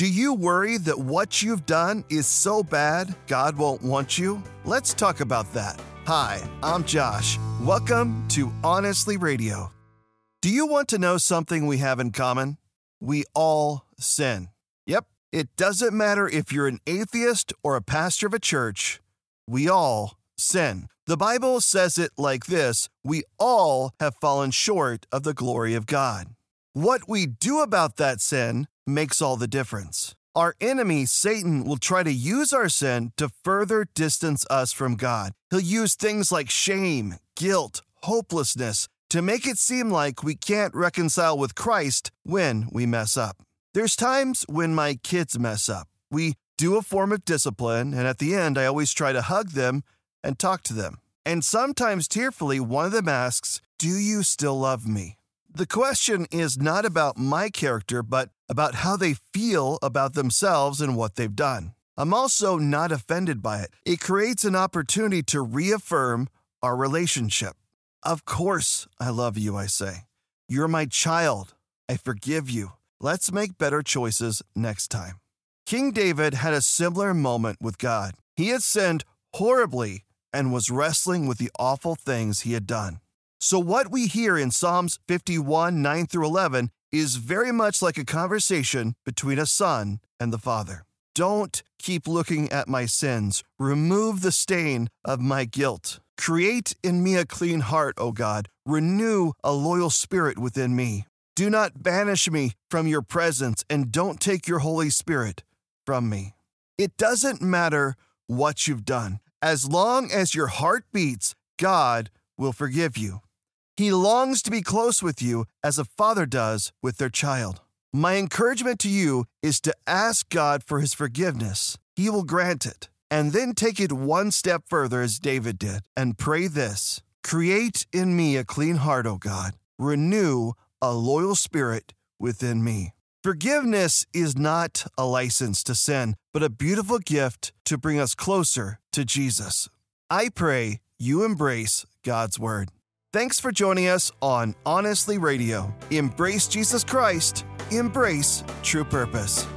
Do you worry that what you've done is so bad God won't want you? Let's talk about that. Hi, I'm Josh. Welcome to Honestly Radio. Do you want to know something we have in common? We all sin. Yep, it doesn't matter if you're an atheist or a pastor of a church, we all sin. The Bible says it like this We all have fallen short of the glory of God. What we do about that sin makes all the difference. Our enemy, Satan, will try to use our sin to further distance us from God. He'll use things like shame, guilt, hopelessness to make it seem like we can't reconcile with Christ when we mess up. There's times when my kids mess up. We do a form of discipline, and at the end, I always try to hug them and talk to them. And sometimes tearfully, one of them asks, Do you still love me? The question is not about my character, but about how they feel about themselves and what they've done. I'm also not offended by it. It creates an opportunity to reaffirm our relationship. Of course, I love you, I say. You're my child. I forgive you. Let's make better choices next time. King David had a similar moment with God. He had sinned horribly and was wrestling with the awful things he had done. So, what we hear in Psalms 51 9 through 11 is very much like a conversation between a son and the father. Don't keep looking at my sins. Remove the stain of my guilt. Create in me a clean heart, O God. Renew a loyal spirit within me. Do not banish me from your presence, and don't take your Holy Spirit from me. It doesn't matter what you've done. As long as your heart beats, God will forgive you. He longs to be close with you as a father does with their child. My encouragement to you is to ask God for his forgiveness. He will grant it. And then take it one step further, as David did, and pray this Create in me a clean heart, O God. Renew a loyal spirit within me. Forgiveness is not a license to sin, but a beautiful gift to bring us closer to Jesus. I pray you embrace God's Word. Thanks for joining us on Honestly Radio. Embrace Jesus Christ, embrace true purpose.